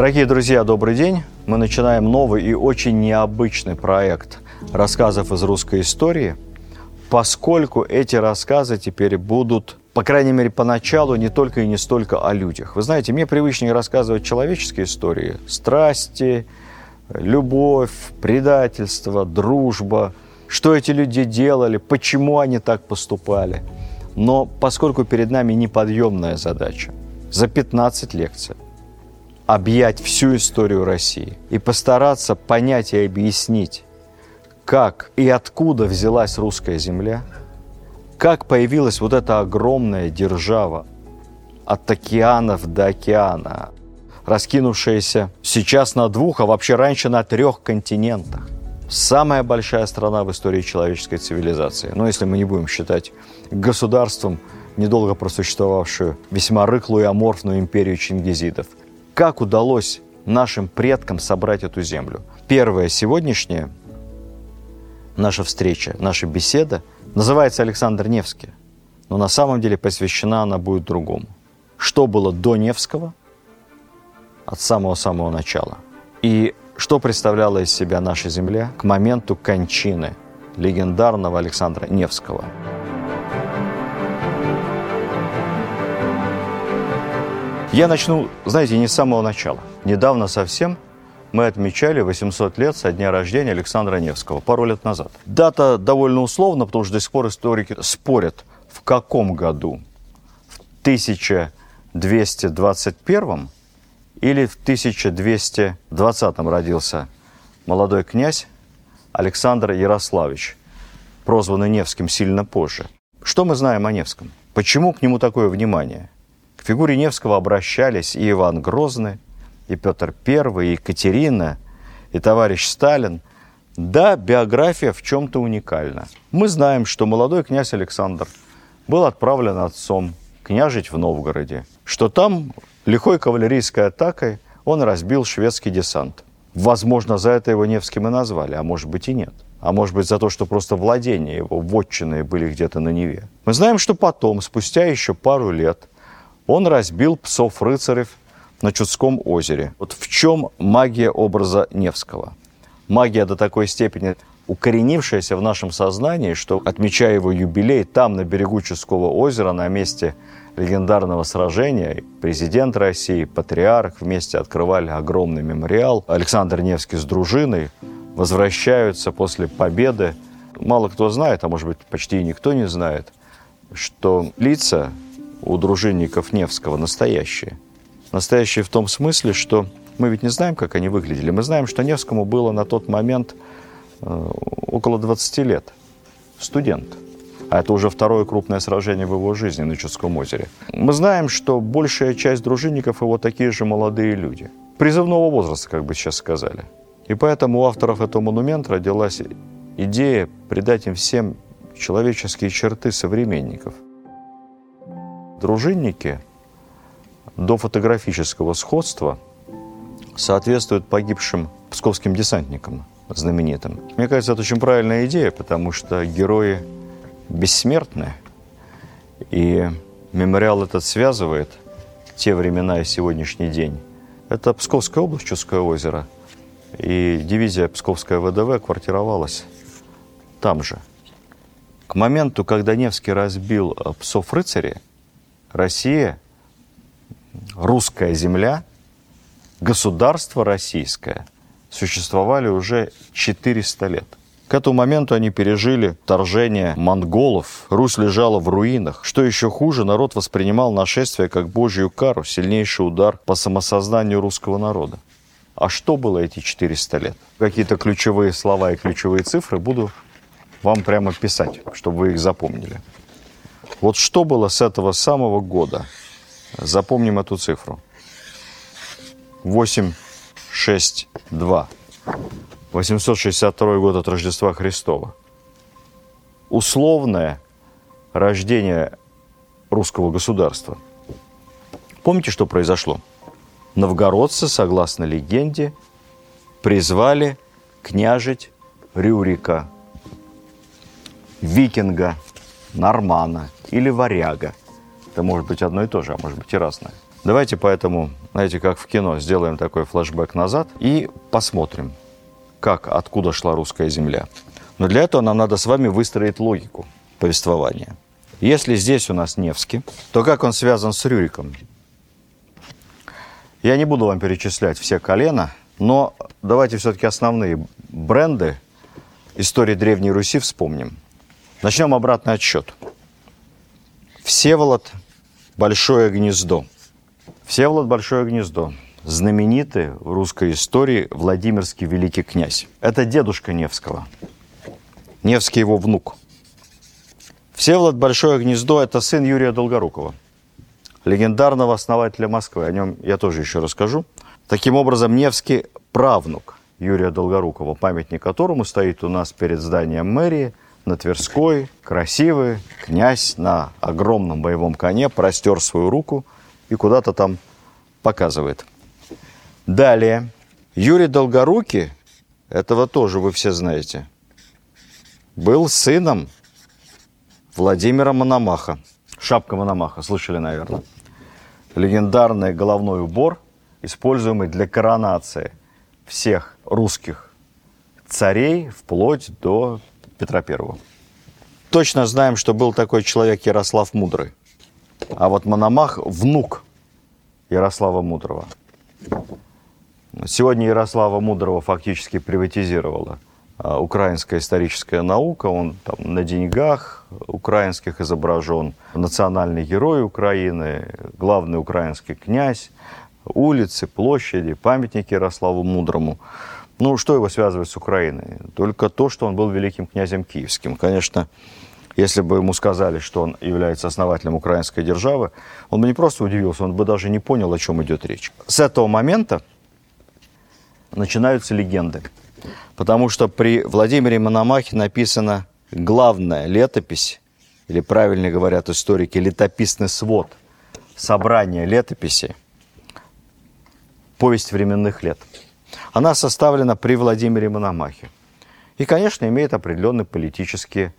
Дорогие друзья, добрый день. Мы начинаем новый и очень необычный проект рассказов из русской истории, поскольку эти рассказы теперь будут, по крайней мере, поначалу не только и не столько о людях. Вы знаете, мне привычнее рассказывать человеческие истории, страсти, любовь, предательство, дружба, что эти люди делали, почему они так поступали. Но поскольку перед нами неподъемная задача, за 15 лекций объять всю историю России и постараться понять и объяснить, как и откуда взялась русская земля, как появилась вот эта огромная держава от океанов до океана, раскинувшаяся сейчас на двух, а вообще раньше на трех континентах. Самая большая страна в истории человеческой цивилизации. Ну, если мы не будем считать государством, недолго просуществовавшую весьма рыхлую и аморфную империю чингизидов – как удалось нашим предкам собрать эту землю? Первая сегодняшняя наша встреча, наша беседа называется Александр Невский, но на самом деле посвящена она будет другому. Что было до Невского от самого-самого начала? И что представляла из себя наша земля к моменту кончины легендарного Александра Невского? Я начну, знаете, не с самого начала. Недавно совсем мы отмечали 800 лет со дня рождения Александра Невского, пару лет назад. Дата довольно условна, потому что до сих пор историки спорят, в каком году. В 1221 или в 1220 родился молодой князь Александр Ярославич, прозванный Невским сильно позже. Что мы знаем о Невском? Почему к нему такое внимание? К фигуре Невского обращались и Иван Грозный, и Петр I, и Екатерина, и товарищ Сталин. Да, биография в чем-то уникальна. Мы знаем, что молодой князь Александр был отправлен отцом княжить в Новгороде, что там лихой кавалерийской атакой он разбил шведский десант. Возможно, за это его Невским и назвали, а может быть и нет. А может быть за то, что просто владения его, вотчины были где-то на Неве. Мы знаем, что потом, спустя еще пару лет, он разбил псов-рыцарев на Чудском озере. Вот в чем магия образа Невского? Магия до такой степени укоренившаяся в нашем сознании, что, отмечая его юбилей, там, на берегу Чудского озера, на месте легендарного сражения, президент России, патриарх вместе открывали огромный мемориал. Александр Невский с дружиной возвращаются после победы. Мало кто знает, а может быть почти никто не знает, что лица у дружинников Невского настоящие. Настоящие в том смысле, что мы ведь не знаем, как они выглядели. Мы знаем, что Невскому было на тот момент э, около 20 лет. Студент. А это уже второе крупное сражение в его жизни на Чудском озере. Мы знаем, что большая часть дружинников его такие же молодые люди. Призывного возраста, как бы сейчас сказали. И поэтому у авторов этого монумента родилась идея придать им всем человеческие черты современников – дружинники до фотографического сходства соответствуют погибшим псковским десантникам знаменитым. Мне кажется, это очень правильная идея, потому что герои бессмертны, и мемориал этот связывает те времена и сегодняшний день. Это Псковская область, Чудское озеро, и дивизия Псковская ВДВ квартировалась там же. К моменту, когда Невский разбил псов рыцарей, Россия, русская земля, государство российское существовали уже 400 лет. К этому моменту они пережили вторжение монголов, Русь лежала в руинах. Что еще хуже, народ воспринимал нашествие как божью кару, сильнейший удар по самосознанию русского народа. А что было эти 400 лет? Какие-то ключевые слова и ключевые цифры буду вам прямо писать, чтобы вы их запомнили. Вот что было с этого самого года? Запомним эту цифру. 8, 6, 2. 862 год от Рождества Христова. Условное рождение русского государства. Помните, что произошло? Новгородцы, согласно легенде, призвали княжить Рюрика, викинга, нормана или варяга. Это может быть одно и то же, а может быть и разное. Давайте поэтому знаете, как в кино, сделаем такой флешбэк назад и посмотрим, как, откуда шла русская земля. Но для этого нам надо с вами выстроить логику повествования. Если здесь у нас Невский, то как он связан с Рюриком? Я не буду вам перечислять все колена, но давайте все-таки основные бренды истории Древней Руси вспомним. Начнем обратный отсчет. Всеволод – Большое гнездо. Всеволод – Большое гнездо. Знаменитый в русской истории Владимирский великий князь. Это дедушка Невского. Невский его внук. Всеволод Большое гнездо – это сын Юрия Долгорукова, легендарного основателя Москвы. О нем я тоже еще расскажу. Таким образом, Невский – правнук Юрия Долгорукова, памятник которому стоит у нас перед зданием мэрии на Тверской, красивый князь на огромном боевом коне простер свою руку и куда-то там показывает. Далее. Юрий Долгорукий, этого тоже вы все знаете, был сыном Владимира Мономаха. Шапка Мономаха, слышали, наверное. Легендарный головной убор, используемый для коронации всех русских царей вплоть до Петра Первого. Точно знаем, что был такой человек Ярослав Мудрый. А вот Мономах – внук Ярослава Мудрого. Сегодня Ярослава Мудрого фактически приватизировала а, украинская историческая наука. Он там на деньгах украинских изображен, национальный герой Украины, главный украинский князь, улицы, площади, памятники Ярославу Мудрому. Ну, что его связывает с Украиной? Только то, что он был великим князем киевским. Конечно, если бы ему сказали, что он является основателем украинской державы, он бы не просто удивился, он бы даже не понял, о чем идет речь. С этого момента начинаются легенды. Потому что при Владимире Мономахе написана главная летопись, или правильно говорят историки, летописный свод, собрание летописей, повесть временных лет. Она составлена при Владимире Мономахе. И, конечно, имеет определенный политический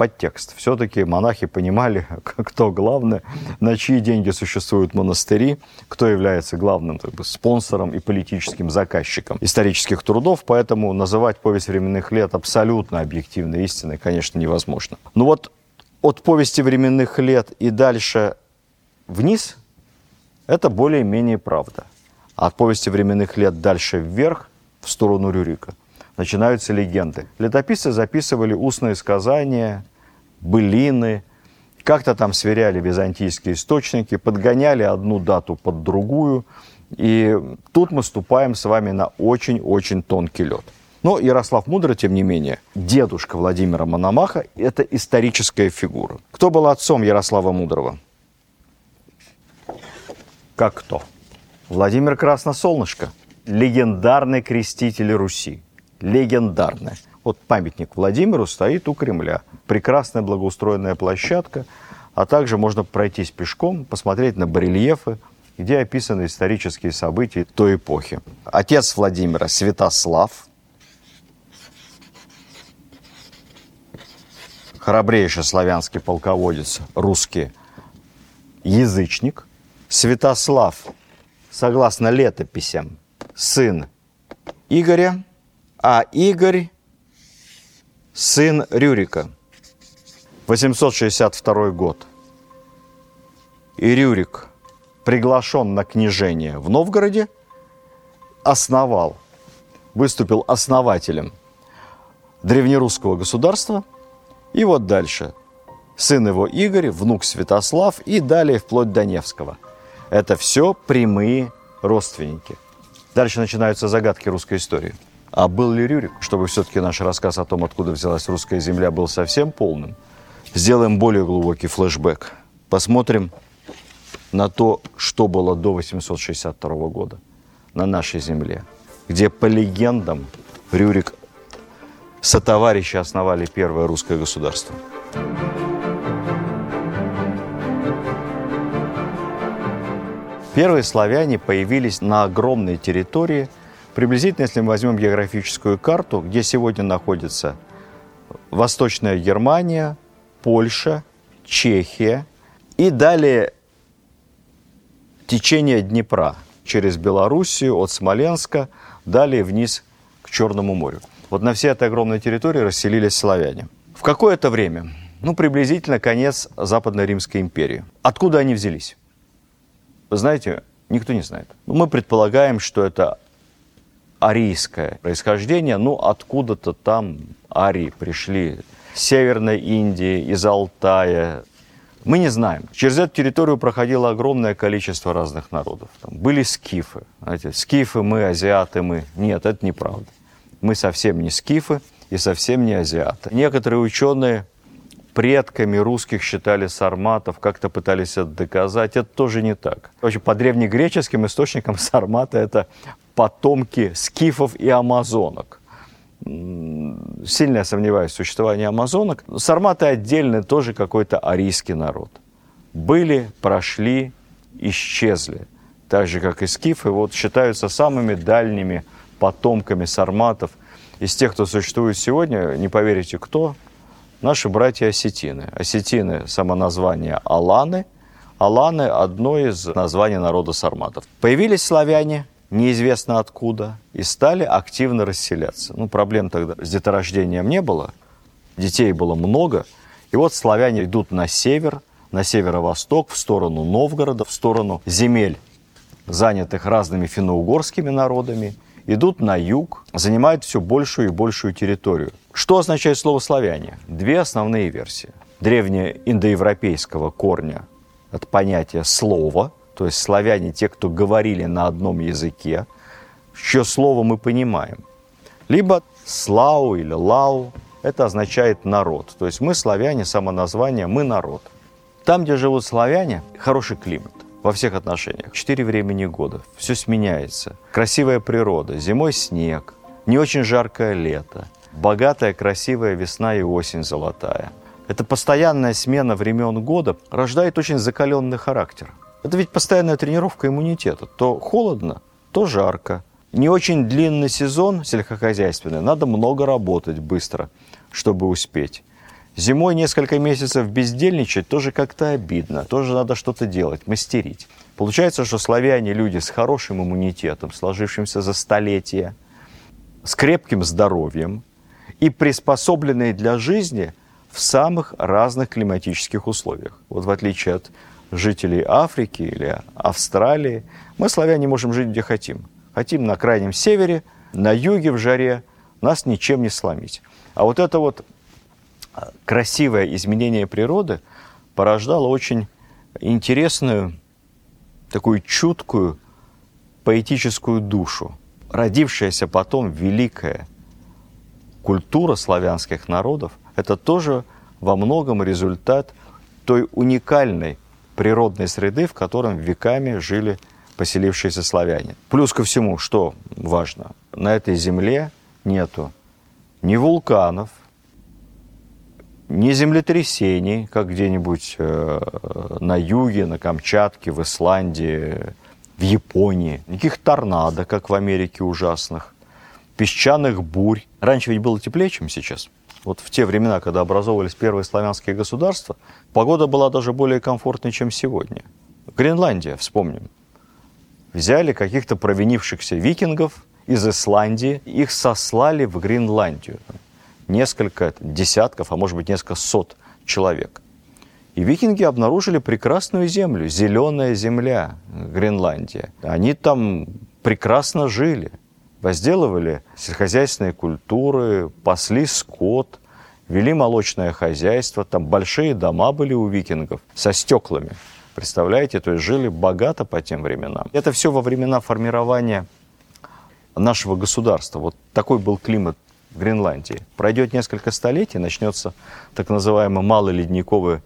подтекст. Все-таки монахи понимали, кто главный, на чьи деньги существуют монастыри, кто является главным как бы, спонсором и политическим заказчиком исторических трудов, поэтому называть повесть временных лет абсолютно объективной истиной, конечно, невозможно. Но вот от повести временных лет и дальше вниз это более-менее правда. От повести временных лет дальше вверх, в сторону Рюрика, начинаются легенды. Летописцы записывали устные сказания, былины, как-то там сверяли византийские источники, подгоняли одну дату под другую. И тут мы ступаем с вами на очень-очень тонкий лед. Но Ярослав Мудрый, тем не менее, дедушка Владимира Мономаха – это историческая фигура. Кто был отцом Ярослава Мудрого? Как кто? Владимир Красносолнышко, легендарный креститель Руси. Легендарный. Вот памятник Владимиру стоит у Кремля. Прекрасная благоустроенная площадка, а также можно пройтись пешком, посмотреть на барельефы, где описаны исторические события той эпохи. Отец Владимира Святослав, храбрейший славянский полководец, русский язычник. Святослав согласно летописям, сын Игоря, а Игорь – сын Рюрика. 862 год. И Рюрик приглашен на княжение в Новгороде, основал, выступил основателем древнерусского государства. И вот дальше. Сын его Игорь, внук Святослав и далее вплоть до Невского – это все прямые родственники. Дальше начинаются загадки русской истории. А был ли Рюрик? Чтобы все-таки наш рассказ о том, откуда взялась русская земля, был совсем полным, сделаем более глубокий флешбэк. Посмотрим на то, что было до 862 года на нашей земле, где по легендам Рюрик сотоварищи основали первое русское государство. Первые славяне появились на огромной территории, приблизительно, если мы возьмем географическую карту, где сегодня находится Восточная течение Днепра через Белоруссию от Смоленска, далее вниз к Черному морю. Вот на всей этой огромной территории расселились славяне. В какое-то время, ну, приблизительно конец Западной Римской империи. Откуда они взялись? Вы знаете, никто не знает. Мы предполагаем, что это арийское происхождение, ну, откуда-то там арии пришли с Северной Индии, из Алтая. Мы не знаем. Через эту территорию проходило огромное количество разных народов. Там были скифы. Знаете, скифы мы, азиаты мы. Нет, это неправда. Мы совсем не скифы и совсем не азиаты. Некоторые ученые предками русских считали сарматов, как-то пытались это доказать. Это тоже не так. Вообще, по древнегреческим источникам сарматы – это потомки скифов и амазонок. Сильно я сомневаюсь в существовании амазонок. Сарматы отдельно тоже какой-то арийский народ. Были, прошли, исчезли. Так же, как и скифы, вот считаются самыми дальними потомками сарматов. Из тех, кто существует сегодня, не поверите, кто, наши братья осетины. Осетины – само название Аланы. Аланы – одно из названий народа сарматов. Появились славяне, неизвестно откуда, и стали активно расселяться. Ну, проблем тогда с деторождением не было, детей было много. И вот славяне идут на север, на северо-восток, в сторону Новгорода, в сторону земель, занятых разными финно-угорскими народами, идут на юг, занимают все большую и большую территорию. Что означает слово «славяне»? Две основные версии. Древнеиндоевропейского корня от понятия «слово», то есть славяне, те, кто говорили на одном языке, чье слово мы понимаем. Либо слау или лау, это означает народ. То есть мы славяне, само название, мы народ. Там, где живут славяне, хороший климат во всех отношениях. Четыре времени года, все сменяется. Красивая природа, зимой снег, не очень жаркое лето, богатая, красивая весна и осень золотая. Эта постоянная смена времен года рождает очень закаленный характер. Это ведь постоянная тренировка иммунитета. То холодно, то жарко. Не очень длинный сезон сельскохозяйственный, надо много работать быстро, чтобы успеть. Зимой несколько месяцев бездельничать тоже как-то обидно, тоже надо что-то делать, мастерить. Получается, что славяне люди с хорошим иммунитетом, сложившимся за столетия, с крепким здоровьем и приспособленные для жизни в самых разных климатических условиях. Вот в отличие от жителей Африки или Австралии, мы, славяне, можем жить где хотим. Хотим на крайнем севере, на юге в жаре, нас ничем не сломить. А вот это вот а, красивое изменение природы порождало очень интересную, такую чуткую, поэтическую душу. Родившаяся потом великая культура славянских народов – это тоже во многом результат той уникальной природной среды, в котором веками жили поселившиеся славяне. Плюс ко всему, что важно, на этой земле нету ни вулканов, ни землетрясений, как где-нибудь э, на юге, на Камчатке, в Исландии, в Японии, никаких торнадо, как в Америке ужасных, песчаных бурь. Раньше ведь было теплее, чем сейчас. Вот в те времена, когда образовывались первые славянские государства, погода была даже более комфортной, чем сегодня. Гренландия, вспомним. Взяли каких-то провинившихся викингов из Исландии, их сослали в Гренландию. Несколько десятков, а может быть несколько сот человек. И викинги обнаружили прекрасную землю, зеленая земля, Гренландия. Они там прекрасно жили возделывали сельскохозяйственные культуры, пасли скот, вели молочное хозяйство, там большие дома были у викингов со стеклами. Представляете, то есть жили богато по тем временам. Это все во времена формирования нашего государства. Вот такой был климат в Гренландии. Пройдет несколько столетий, начнется так называемый малый ледниковый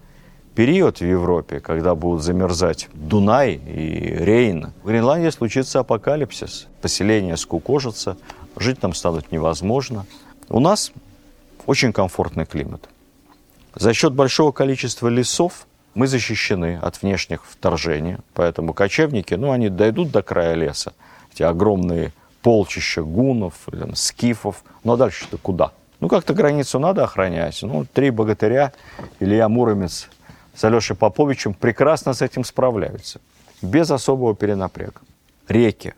период в Европе, когда будут замерзать Дунай и Рейн, в Гренландии случится апокалипсис. Поселение скукожится, жить там станет невозможно. У нас очень комфортный климат. За счет большого количества лесов мы защищены от внешних вторжений, поэтому кочевники, ну, они дойдут до края леса, эти огромные полчища гунов, там, скифов, ну, а дальше-то куда? Ну, как-то границу надо охранять. Ну, три богатыря, Илья Муромец с Алешей Поповичем прекрасно с этим справляются. без особого перенапряга. Реки,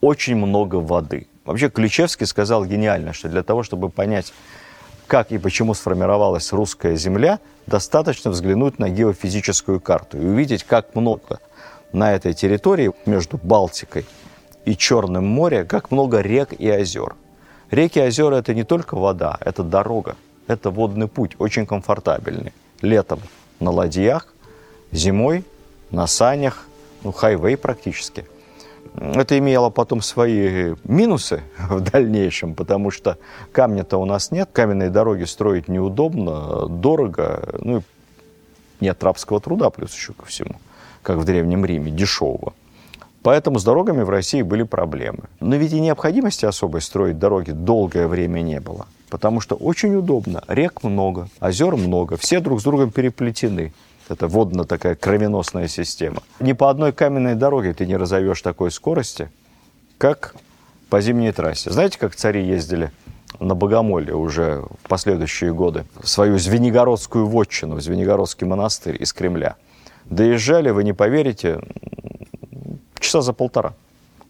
очень много воды. Вообще Ключевский сказал гениально, что для того, чтобы понять, как и почему сформировалась русская земля, достаточно взглянуть на геофизическую карту и увидеть, как много на этой территории между Балтикой и Черным морем, как много рек и озер. Реки и озера – это не только вода, это дорога, это водный путь, очень комфортабельный. Летом на ладьях, зимой на санях, ну, хайвей практически – это имело потом свои минусы в дальнейшем, потому что камня-то у нас нет, каменные дороги строить неудобно, дорого, ну и нет рабского труда плюс еще ко всему, как в Древнем Риме, дешевого. Поэтому с дорогами в России были проблемы. Но ведь и необходимости особой строить дороги долгое время не было. Потому что очень удобно. Рек много, озер много, все друг с другом переплетены. Это водно такая кровеносная система. Ни по одной каменной дороге ты не разовьешь такой скорости, как по зимней трассе. Знаете, как цари ездили на Богомолье уже в последующие годы? В свою Звенигородскую вотчину, в Звенигородский монастырь из Кремля. Доезжали, вы не поверите, часа за полтора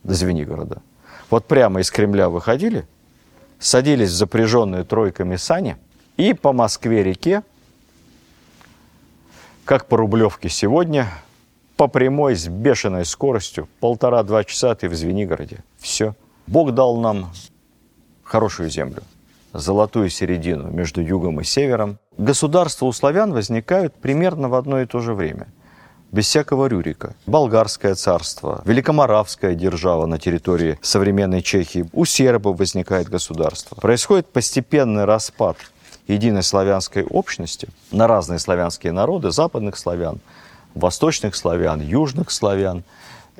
до Звенигорода. Вот прямо из Кремля выходили, садились в запряженные тройками сани и по Москве-реке как по Рублевке сегодня, по прямой с бешеной скоростью, полтора-два часа ты в Звенигороде. Все. Бог дал нам хорошую землю, золотую середину между югом и севером. Государства у славян возникают примерно в одно и то же время без всякого Рюрика. Болгарское царство, Великоморавская держава на территории современной Чехии. У сербов возникает государство. Происходит постепенный распад единой славянской общности на разные славянские народы, западных славян, восточных славян, южных славян.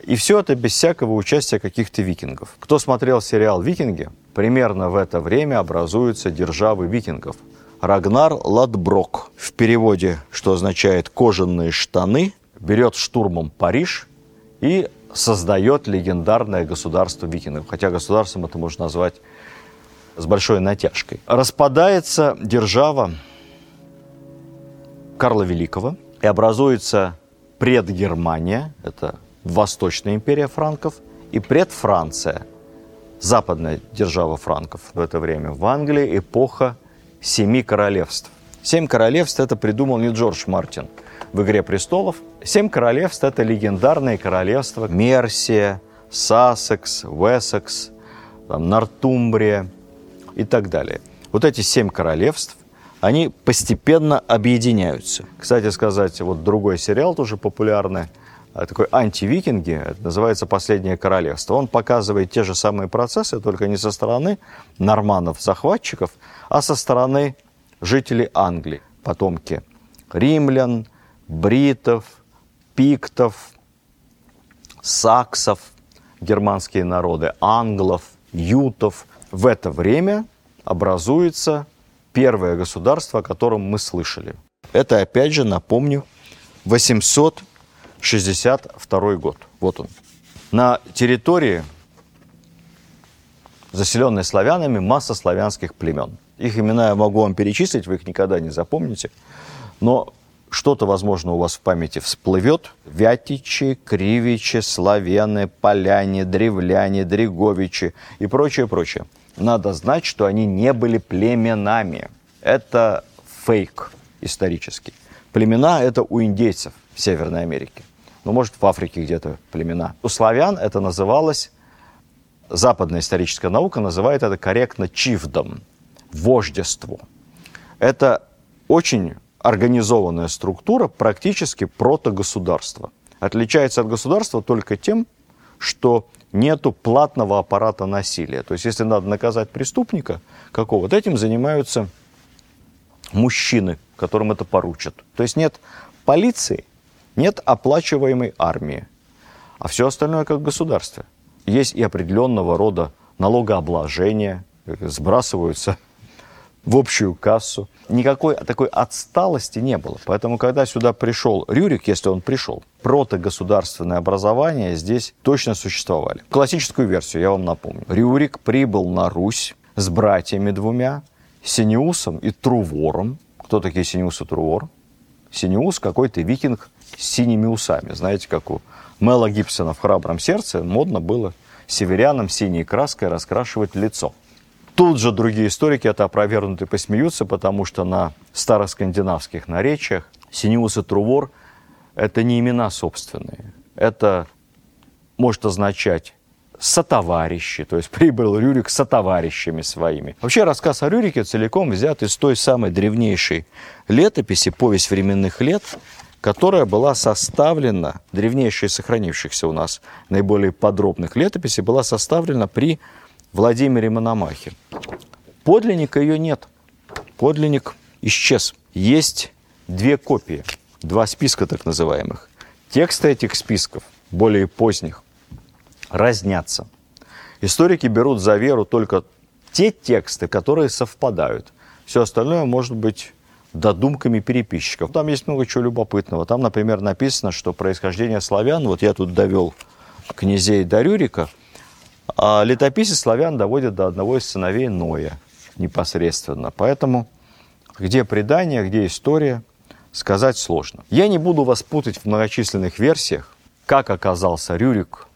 И все это без всякого участия каких-то викингов. Кто смотрел сериал «Викинги», примерно в это время образуются державы викингов. Рагнар Ладброк, в переводе, что означает «кожаные штаны», берет штурмом Париж и создает легендарное государство викингов. Хотя государством это можно назвать с большой натяжкой. Распадается держава Карла Великого и образуется предгермания, это Восточная империя франков, и предфранция, западная держава франков в это время. В Англии эпоха семи королевств. Семь королевств это придумал не Джордж Мартин в «Игре престолов». Семь королевств – это легендарные королевства Мерсия, Сассекс, Уэссекс, там, Нортумбрия, и так далее. Вот эти семь королевств, они постепенно объединяются. Кстати сказать, вот другой сериал тоже популярный, а, такой антивикинги, это называется «Последнее королевство». Он показывает те же самые процессы, только не со стороны норманов-захватчиков, а со стороны жителей Англии, потомки римлян, бритов, пиктов, саксов, германские народы, англов, ютов – в это время образуется первое государство, о котором мы слышали. Это, опять же, напомню, 862 год. Вот он. На территории, заселенной славянами, масса славянских племен. Их имена я могу вам перечислить, вы их никогда не запомните. Но что-то, возможно, у вас в памяти всплывет. Вятичи, Кривичи, Славяне, Поляне, Древляне, Дреговичи и прочее, прочее надо знать, что они не были племенами. Это фейк исторический. Племена – это у индейцев в Северной Америке. Ну, может, в Африке где-то племена. У славян это называлось, западная историческая наука называет это корректно чивдом, вождество. Это очень организованная структура, практически протогосударство. Отличается от государства только тем, что нету платного аппарата насилия. То есть, если надо наказать преступника какого-то, этим занимаются мужчины, которым это поручат. То есть, нет полиции, нет оплачиваемой армии, а все остальное как в государстве. Есть и определенного рода налогообложение, сбрасываются в общую кассу. Никакой такой отсталости не было. Поэтому, когда сюда пришел Рюрик, если он пришел, протогосударственное образование здесь точно существовали. Классическую версию я вам напомню. Рюрик прибыл на Русь с братьями двумя, Синеусом и Трувором. Кто такие Синеус и Трувор? Синеус какой-то викинг с синими усами. Знаете, как у Мела Гибсона в «Храбром сердце» модно было северянам синей краской раскрашивать лицо. Тут же другие историки это опровергнут и посмеются, потому что на староскандинавских наречиях Синеус и Трувор – это не имена собственные. Это может означать сотоварищи, то есть прибыл Рюрик с сотоварищами своими. Вообще рассказ о Рюрике целиком взят из той самой древнейшей летописи «Повесть временных лет», которая была составлена, древнейшая сохранившихся у нас наиболее подробных летописей, была составлена при Владимире Мономахе. Подлинника ее нет. Подлинник исчез. Есть две копии, два списка так называемых. Тексты этих списков, более поздних, разнятся. Историки берут за веру только те тексты, которые совпадают. Все остальное может быть додумками переписчиков. Там есть много чего любопытного. Там, например, написано, что происхождение славян, вот я тут довел князей до Рюрика, летописец славян доводит до одного из сыновей Ноя непосредственно. Поэтому где предание, где история, сказать сложно. Я не буду вас путать в многочисленных версиях, как оказался Рюрик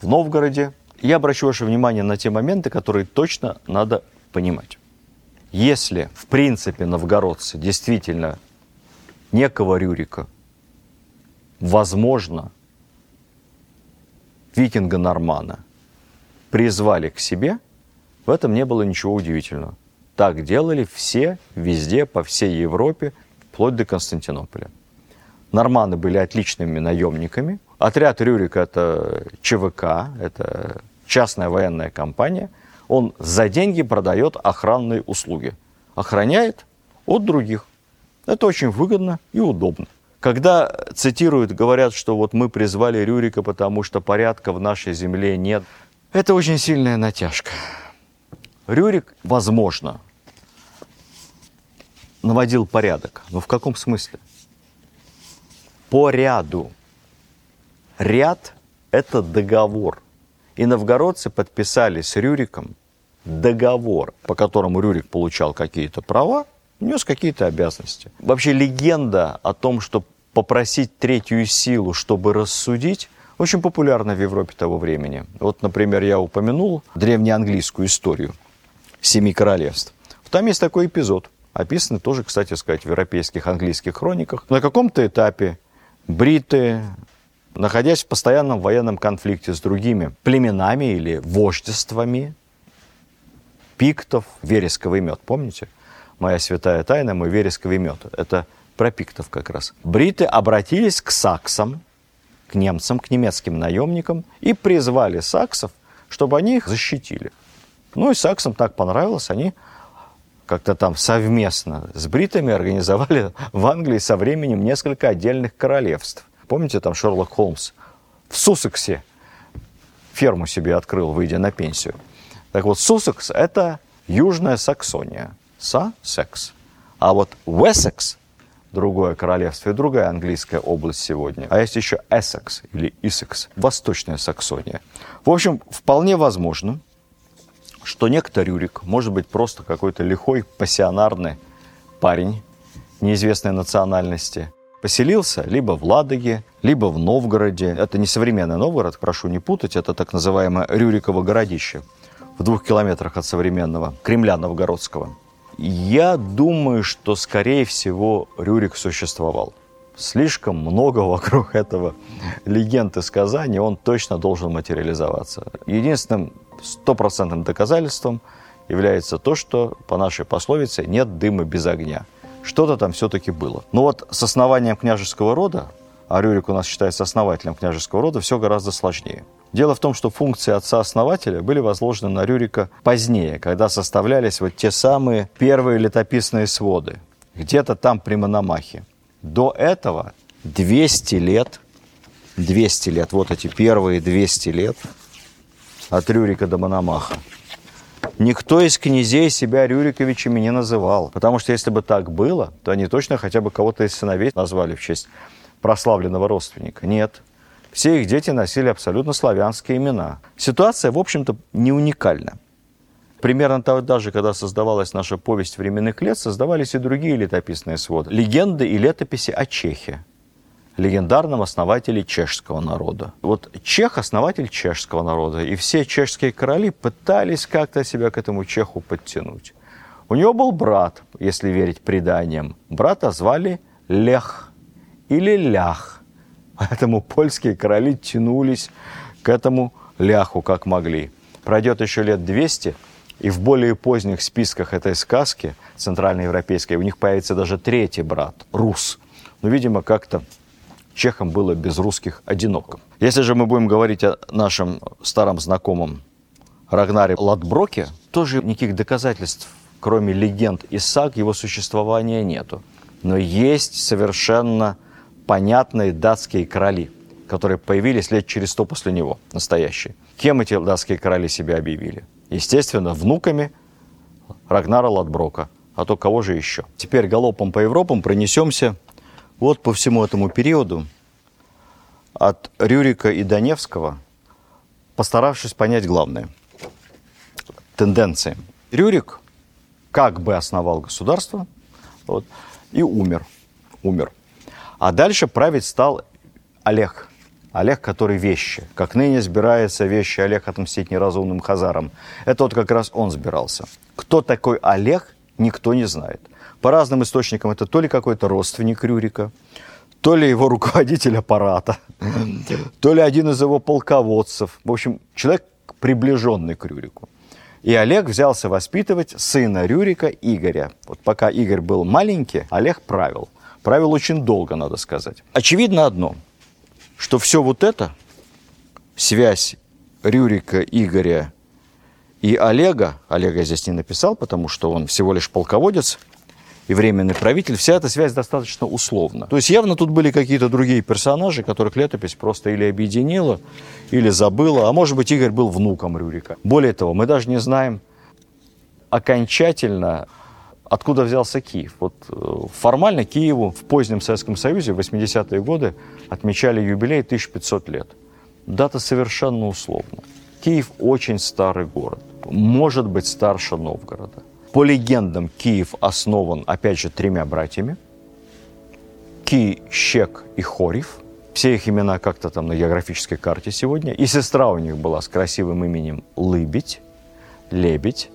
в Новгороде. Я обращу ваше внимание на те моменты, которые точно надо понимать. Если, в принципе, новгородцы действительно некого Рюрика, возможно, викинга Нормана призвали к себе, в этом не было ничего удивительного. Так делали все, везде, по всей Европе, вплоть до Константинополя. Норманы были отличными наемниками. Отряд Рюрика – это ЧВК, это частная военная компания – он за деньги продает охранные услуги. Охраняет от других. Это очень выгодно и удобно. Когда цитируют, говорят, что вот мы призвали Рюрика, потому что порядка в нашей земле нет, это очень сильная натяжка. Рюрик, возможно, наводил порядок. Но в каком смысле? По ряду. Ряд – это договор. И новгородцы подписали с Рюриком договор, по которому Рюрик получал какие-то права, нес какие-то обязанности. Вообще легенда о том, что попросить третью силу, чтобы рассудить, очень популярна в Европе того времени. Вот, например, я упомянул древнеанглийскую историю Семи Королевств. Там есть такой эпизод, описанный тоже, кстати сказать, в европейских английских хрониках. На каком-то этапе бриты, находясь в постоянном военном конфликте с другими племенами или вождествами, пиктов, вересковый мед, помните? Моя святая тайна, мой вересковый мед. Это про пиктов как раз. Бриты обратились к саксам, к немцам, к немецким наемникам и призвали саксов, чтобы они их защитили. Ну и саксам так понравилось, они как-то там совместно с бритами организовали в Англии со временем несколько отдельных королевств. Помните, там Шерлок Холмс в Суссексе ферму себе открыл, выйдя на пенсию. Так вот, Суссекс – это Южная Саксония. Са-секс. А вот Уэссекс – другое королевство и другая английская область сегодня. А есть еще Эссекс или Иссекс – Восточная Саксония. В общем, вполне возможно, что некто Рюрик может быть просто какой-то лихой, пассионарный парень неизвестной национальности, поселился либо в Ладоге, либо в Новгороде. Это не современный Новгород, прошу не путать, это так называемое Рюриково городище – в двух километрах от современного Кремля Новгородского. Я думаю, что, скорее всего, Рюрик существовал. Слишком много вокруг этого легенд и сказаний, он точно должен материализоваться. Единственным стопроцентным доказательством является то, что по нашей пословице нет дыма без огня. Что-то там все-таки было. Но вот с основанием княжеского рода, а Рюрик у нас считается основателем княжеского рода, все гораздо сложнее. Дело в том, что функции отца-основателя были возложены на Рюрика позднее, когда составлялись вот те самые первые летописные своды, где-то там при Мономахе. До этого 200 лет, 200 лет, вот эти первые 200 лет от Рюрика до Мономаха. Никто из князей себя Рюриковичами не называл, потому что если бы так было, то они точно хотя бы кого-то из сыновей назвали в честь прославленного родственника. Нет, все их дети носили абсолютно славянские имена. Ситуация, в общем-то, не уникальна. Примерно тогда же, когда создавалась наша повесть временных лет, создавались и другие летописные своды. Легенды и летописи о Чехе. легендарном основателе чешского народа. Вот Чех – основатель чешского народа, и все чешские короли пытались как-то себя к этому Чеху подтянуть. У него был брат, если верить преданиям. Брата звали Лех или Лях. Поэтому польские короли тянулись к этому ляху как могли. Пройдет еще лет 200, и в более поздних списках этой сказки центральноевропейской у них появится даже третий брат, Рус. Но, ну, видимо, как-то чехам было без русских одиноко. Если же мы будем говорить о нашем старом знакомом Рагнаре Ладброке, тоже никаких доказательств, кроме легенд и саг, его существования нету. Но есть совершенно понятные датские короли, которые появились лет через сто после него, настоящие. Кем эти датские короли себя объявили? Естественно, внуками Рагнара Ладброка. А то кого же еще? Теперь галопом по Европам пронесемся вот по всему этому периоду от Рюрика и Доневского, постаравшись понять главное – тенденции. Рюрик как бы основал государство вот, и умер. умер. А дальше править стал Олег. Олег, который вещи. Как ныне сбирается вещи Олег отмстить неразумным хазарам. Это вот как раз он сбирался. Кто такой Олег, никто не знает. По разным источникам это то ли какой-то родственник Рюрика, то ли его руководитель аппарата, то ли один из его полководцев. В общем, человек, приближенный к Рюрику. И Олег взялся воспитывать сына Рюрика Игоря. Вот пока Игорь был маленький, Олег правил. Правил очень долго, надо сказать. Очевидно одно, что все вот это, связь Рюрика, Игоря и Олега, Олега здесь не написал, потому что он всего лишь полководец и временный правитель, вся эта связь достаточно условна. То есть явно тут были какие-то другие персонажи, которых летопись просто или объединила, или забыла, а может быть Игорь был внуком Рюрика. Более того, мы даже не знаем окончательно, откуда взялся Киев. Вот э, формально Киеву в позднем Советском Союзе в 80-е годы отмечали юбилей 1500 лет. Дата совершенно условна. Киев очень старый город, может быть старше Новгорода. По легендам, Киев основан, опять же, тремя братьями. Ки, Щек и Хорев. Все их имена как-то там на географической карте сегодня. И сестра у них была с красивым именем Лыбедь, Лебедь.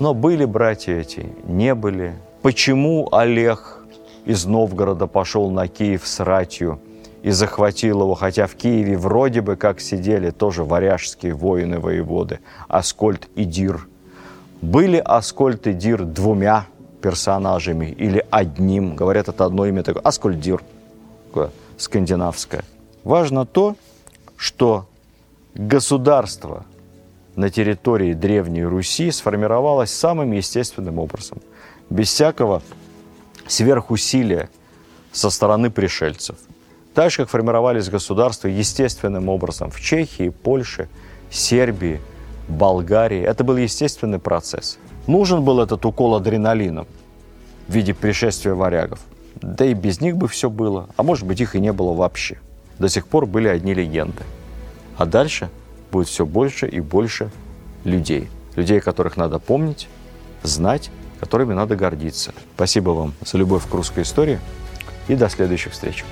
Но были братья эти, не были. Почему Олег из Новгорода пошел на Киев с ратью и захватил его, хотя в Киеве вроде бы как сидели тоже варяжские воины-воеводы, Аскольд и Дир. Были Аскольд и Дир двумя персонажами или одним, говорят, это одно имя такое, Аскольд Дир, скандинавское. Важно то, что государство на территории Древней Руси сформировалось самым естественным образом, без всякого сверхусилия со стороны пришельцев. Так же, как формировались государства естественным образом в Чехии, Польше, Сербии, Болгарии. Это был естественный процесс. Нужен был этот укол адреналином в виде пришествия варягов. Да и без них бы все было. А может быть, их и не было вообще. До сих пор были одни легенды. А дальше будет все больше и больше людей. Людей, которых надо помнить, знать, которыми надо гордиться. Спасибо вам за любовь к русской истории и до следующих встреч.